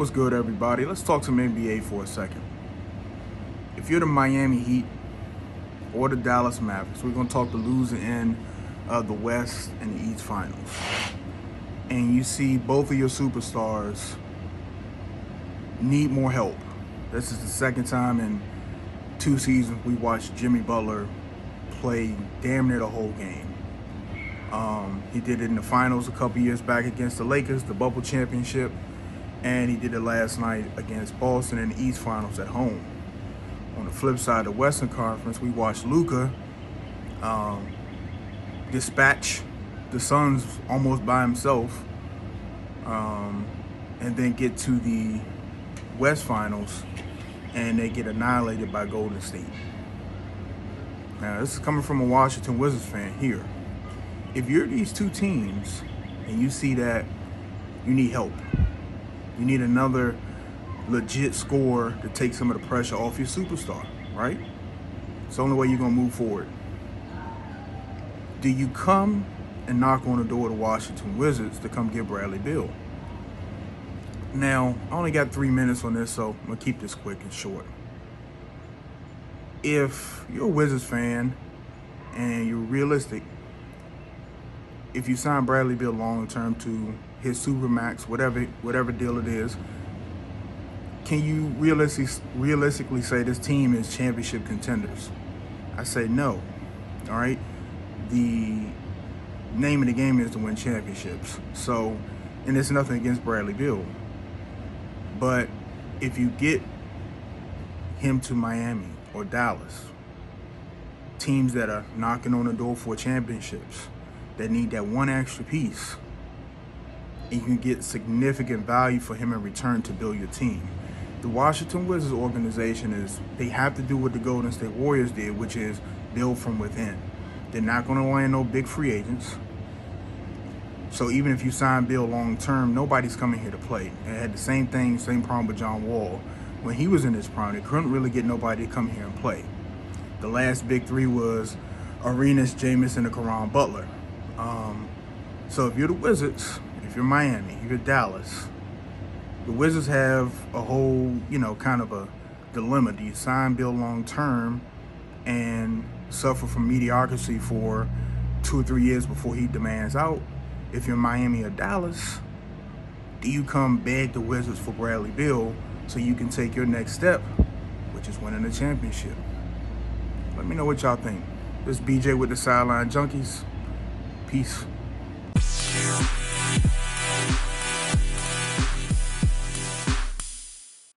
What's good, everybody? Let's talk some NBA for a second. If you're the Miami Heat or the Dallas Mavericks, we're going to talk the losing end of the West and the East Finals. And you see both of your superstars need more help. This is the second time in two seasons we watched Jimmy Butler play damn near the whole game. Um, he did it in the finals a couple years back against the Lakers, the bubble championship, and he did it last night against Boston in the East Finals at home. On the flip side, of the Western Conference, we watched Luka um, dispatch the Suns almost by himself, um, and then get to the West Finals, and they get annihilated by Golden State. Now, this is coming from a Washington Wizards fan here. If you're these two teams and you see that you need help, you need another legit score to take some of the pressure off your superstar, right? It's the only way you're going to move forward. Do you come and knock on the door the Washington Wizards to come get Bradley Beal? Now, I only got three minutes on this, so I'm going to keep this quick and short. If you're a Wizards fan and you're realistic, if you sign Bradley Beal long term to his supermax, whatever whatever deal it is, can you realistically realistically say this team is championship contenders? I say no. All right. The name of the game is to win championships. So, and it's nothing against Bradley Beal. But if you get him to Miami or Dallas, teams that are knocking on the door for championships, that need that one extra piece, and you can get significant value for him in return to build your team. The Washington Wizards organization is they have to do what the Golden State Warriors did, which is build from within. They're not going to land no big free agents. So even if you sign Beal long term, nobody's coming here to play. They had the same thing, same problem with John Wall. When he was in his prime, they couldn't really get nobody to come here and play. The last big three was Arenas, Jamison, and Caron Butler. Um, so if you're the Wizards, if you're Miami, if you're Dallas, the Wizards have a whole, you know, kind of a dilemma. Do you sign Beal long term and suffer from mediocrity for two or three years before he demands out? If you're Miami or Dallas, do you come beg the Wizards for Bradley Beal so you can take your next step, which is winning a championship? Let me know what y'all think. This BJ with the Sideline Junkies. Peace. Bye.